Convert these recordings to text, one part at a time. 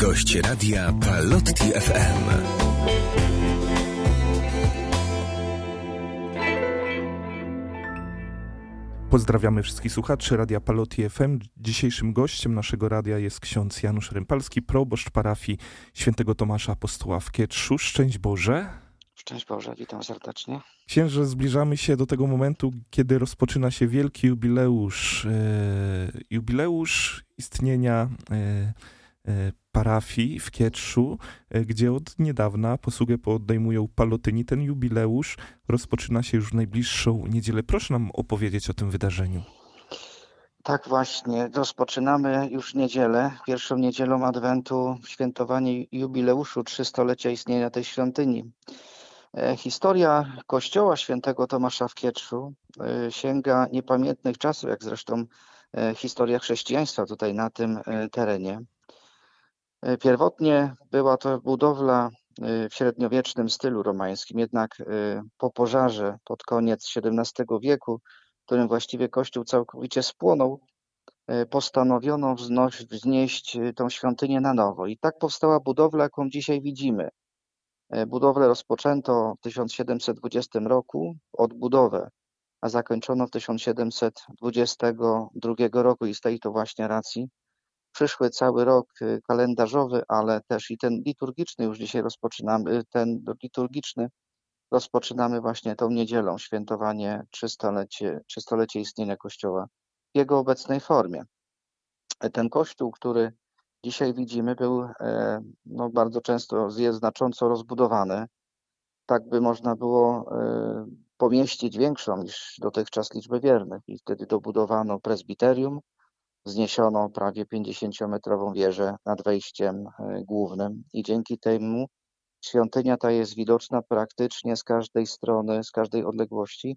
Gość radia Palotti FM. Pozdrawiamy wszystkich słuchaczy Radia Palotti FM. Dzisiejszym gościem naszego radia jest ksiądz Janusz Rympalski, proboszcz parafii świętego Tomasza Apostoła w Kietrzu. Szczęść Boże. Szczęść Boże, witam serdecznie. Księże, zbliżamy się do tego momentu, kiedy rozpoczyna się wielki jubileusz. E, jubileusz istnienia e, parafii w Kietrzu, e, gdzie od niedawna posługę podejmują palotyni. Ten jubileusz rozpoczyna się już w najbliższą niedzielę. Proszę nam opowiedzieć o tym wydarzeniu. Tak właśnie, rozpoczynamy już niedzielę, pierwszą niedzielą Adwentu, świętowanie jubileuszu trzystolecia istnienia tej świątyni. E, historia kościoła świętego Tomasza w Kietrzu e, sięga niepamiętnych czasów, jak zresztą historia chrześcijaństwa tutaj na tym terenie. E, pierwotnie była to budowla e, w średniowiecznym stylu romańskim, jednak e, po pożarze pod koniec XVII wieku, w którym właściwie kościół całkowicie spłonął, postanowiono wznieść tą świątynię na nowo. I tak powstała budowla, jaką dzisiaj widzimy. Budowlę rozpoczęto w 1720 roku, odbudowę, a zakończono w 1722 roku i z tej to właśnie racji przyszły cały rok y, kalendarzowy, ale też i ten liturgiczny już dzisiaj rozpoczynamy, ten liturgiczny rozpoczynamy właśnie tą niedzielą, świętowanie trzystolecie, trzystolecie istnienia Kościoła w jego obecnej formie. Ten Kościół, który dzisiaj widzimy, był e, no, bardzo często jest znacząco rozbudowany. Tak by można było e, pomieścić większą niż dotychczas liczbę wiernych. I wtedy dobudowano prezbiterium, wzniesiono prawie 50-metrową wieżę nad wejściem e, głównym i dzięki temu świątynia ta jest widoczna praktycznie z każdej strony, z każdej odległości,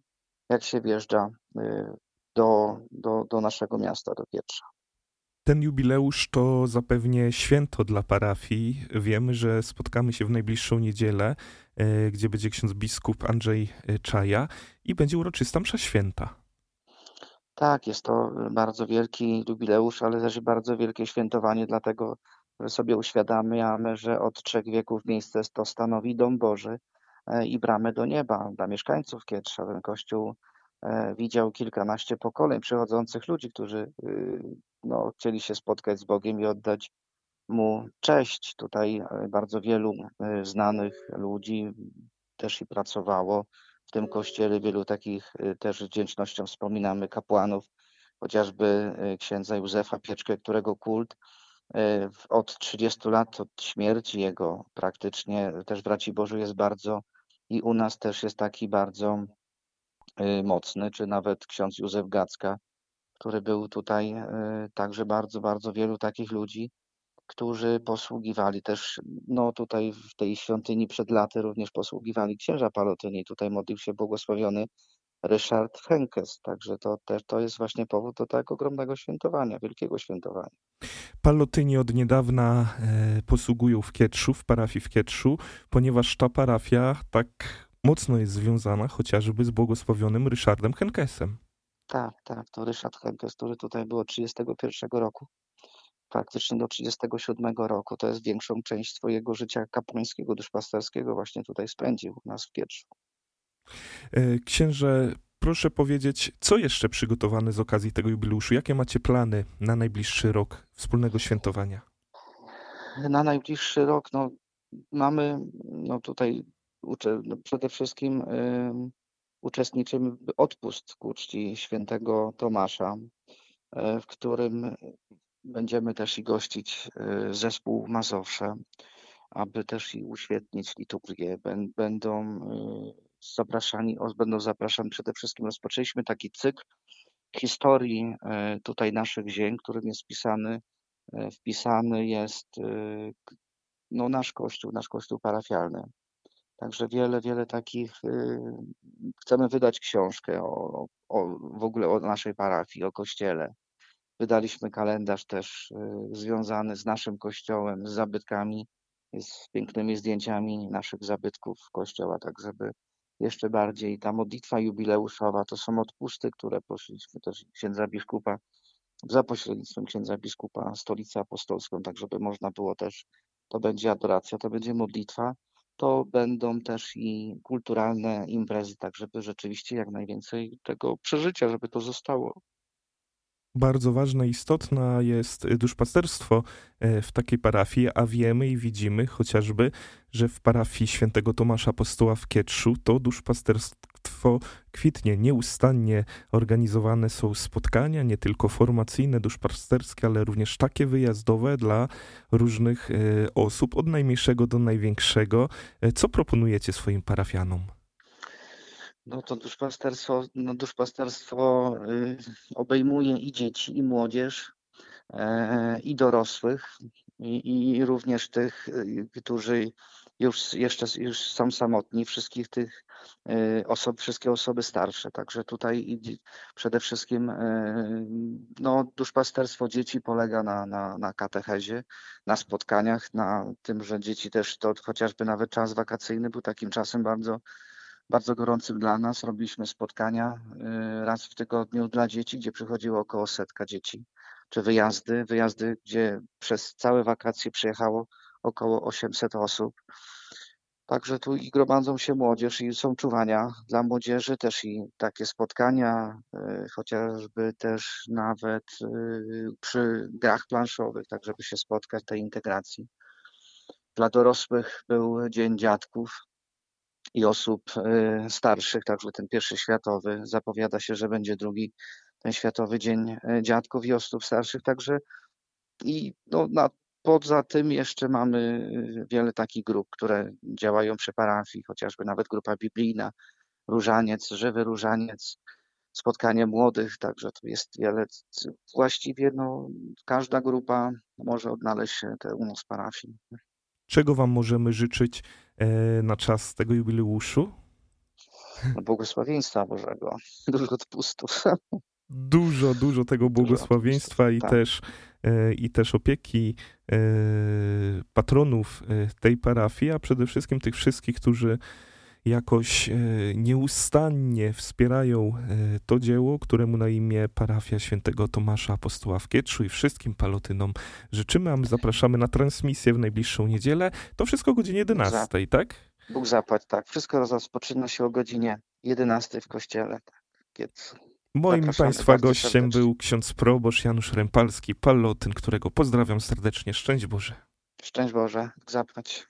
jak się wjeżdża e, do, do, do naszego miasta, do Pietrza. Ten jubileusz to zapewnie święto dla parafii. Wiemy, że spotkamy się w najbliższą niedzielę, e, gdzie będzie ksiądz biskup Andrzej Czaja i będzie uroczysta msza święta. Tak, jest to bardzo wielki jubileusz, ale też bardzo wielkie świętowanie, dlatego że sobie uświadamiamy, że od trzech wieków miejsce to stanowi Dom Boży e, i bramę do nieba dla mieszkańców Kietrza. Ten kościół e, widział kilkanaście pokoleń przychodzących ludzi, którzy y, no, chcieli się spotkać z Bogiem i oddać Mu cześć. Tutaj e, bardzo wielu znanych ludzi też i pracowało w tym kościele wielu takich y, też wdzięcznością wspominamy kapłanów, chociażby y, księdza Józefa Pieczkę, którego kult y, od 30 lat od śmierci jego praktycznie też braci Bożu jest bardzo i u nas też jest taki bardzo mocny, czy nawet ksiądz Józef Gacka, który był tutaj także bardzo, bardzo wielu takich ludzi którzy posługiwali też, no tutaj w tej świątyni przed laty również posługiwali księża Palotyni. Tutaj modlił się błogosławiony Ryszard Henkes. Także to też to jest właśnie powód do tak ogromnego świętowania, wielkiego świętowania. Palotyni od niedawna e, posługują w Kietrzu, w parafii w Kietrzu, ponieważ ta parafia tak mocno jest związana chociażby z błogosławionym Ryszardem Henkesem. Tak, tak, to Ryszard Henkes, który tutaj było 31 roku praktycznie do 37 roku. To jest większą część swojego życia kapłańskiego, duszpasterskiego właśnie tutaj spędził u nas w Pietrzu. E, księże, proszę powiedzieć, co jeszcze przygotowane z okazji tego jubileuszu? Jakie macie plany na najbliższy rok wspólnego świętowania? Na najbliższy rok no, mamy no tutaj no, przede wszystkim y, uczestniczymy w odpust ku czci świętego Tomasza, y, w którym Będziemy też i gościć y, zespół Mazowsze, aby też i uświetnić liturgię. Będą y, zapraszani, będą zapraszani przede wszystkim, rozpoczęliśmy taki cykl historii y, tutaj naszych ziemi, którym jest wpisany, wpisany jest no, nasz kościół, nasz kościół parafialny. Także wiele, wiele takich, chcemy wydać książkę o, o, w ogóle o naszej parafii, o kościele, Wydaliśmy kalendarz też y, związany z naszym kościołem, z zabytkami, z pięknymi zdjęciami naszych zabytków kościoła, tak żeby jeszcze bardziej ta modlitwa jubileuszowa, to są odpusty, które prosiliśmy też księdza biskupa za pośrednictwem księdza biskupa stolicę apostolską, tak żeby można było też, to będzie adoracja, to będzie modlitwa, to będą też i kulturalne imprezy, tak żeby rzeczywiście jak najwięcej tego przeżycia, żeby to zostało bardzo ważne, istotne jest duszpasterstwo e, w takiej parafii, a wiemy i widzimy chociażby, że w parafii świętego Tomasza Apostoła w Kietrzu to duszpasterstwo kwitnie. Nieustannie organizowane są spotkania, nie tylko formacyjne, duszpasterskie, ale również takie wyjazdowe dla różnych e, osób, od najmniejszego do największego. E, co proponujecie swoim parafianom? No to duszpasterstwo, no duszpasterstwo y, obejmuje i dzieci, i młodzież, e, i dorosłych, i, i również tych, y, którzy już jeszcze już są samotni, wszystkich tych y, osób, wszystkie osoby starsze. Także tutaj przede wszystkim no, duszpasterstwo dzieci polega na, na, na katechezie, na spotkaniach, na tym, że dzieci też to chociażby nawet czas wakacyjny był takim czasem bardzo bardzo gorącym dla nas. Robiliśmy spotkania y, raz w tygodniu dla dzieci, gdzie przychodziło około setka dzieci, czy wyjazdy, wyjazdy, gdzie przez całe wakacje przyjechało około 800 osób. Także tu i gromadzą się młodzież i są czuwania dla młodzieży, też i takie spotkania, y, chociażby też nawet y, przy grach planszowych, tak żeby się spotkać, tej integracji. Dla dorosłych był Dzień Dziadków, i osób e, starszych, także ten pierwszy światowy, zapowiada się, że będzie drugi, ten Światowy Dzień e, Dziadków i osób starszych, także i no, na, poza tym jeszcze mamy e, wiele takich grup, które działają przy parafii, chociażby nawet grupa biblijna, Różaniec, Żywy Różaniec, spotkanie młodych, także to jest wiele, właściwie no, każda grupa może odnaleźć się u nas w parafii. Czego Wam możemy życzyć e, na czas tego jubileuszu? No, błogosławieństwa Bożego, dużo odpustów. Dużo, dużo tego błogosławieństwa i, tak. też, e, i też opieki e, patronów tej parafii, a przede wszystkim tych wszystkich, którzy jakoś e, nieustannie wspierają e, to dzieło, któremu na imię parafia świętego Tomasza Apostoła w Kietrzu i wszystkim palotynom życzymy, a my zapraszamy na transmisję w najbliższą niedzielę. To wszystko o godzinie 11, tak? Bóg zapłać, tak. Wszystko rozpoczyna się o godzinie 11 w kościele. Tak. Moim Państwa gościem serdecznie. był ksiądz proboszcz Janusz Rempalski, palotyn, którego pozdrawiam serdecznie. Szczęść Boże. Szczęść Boże, zapłać.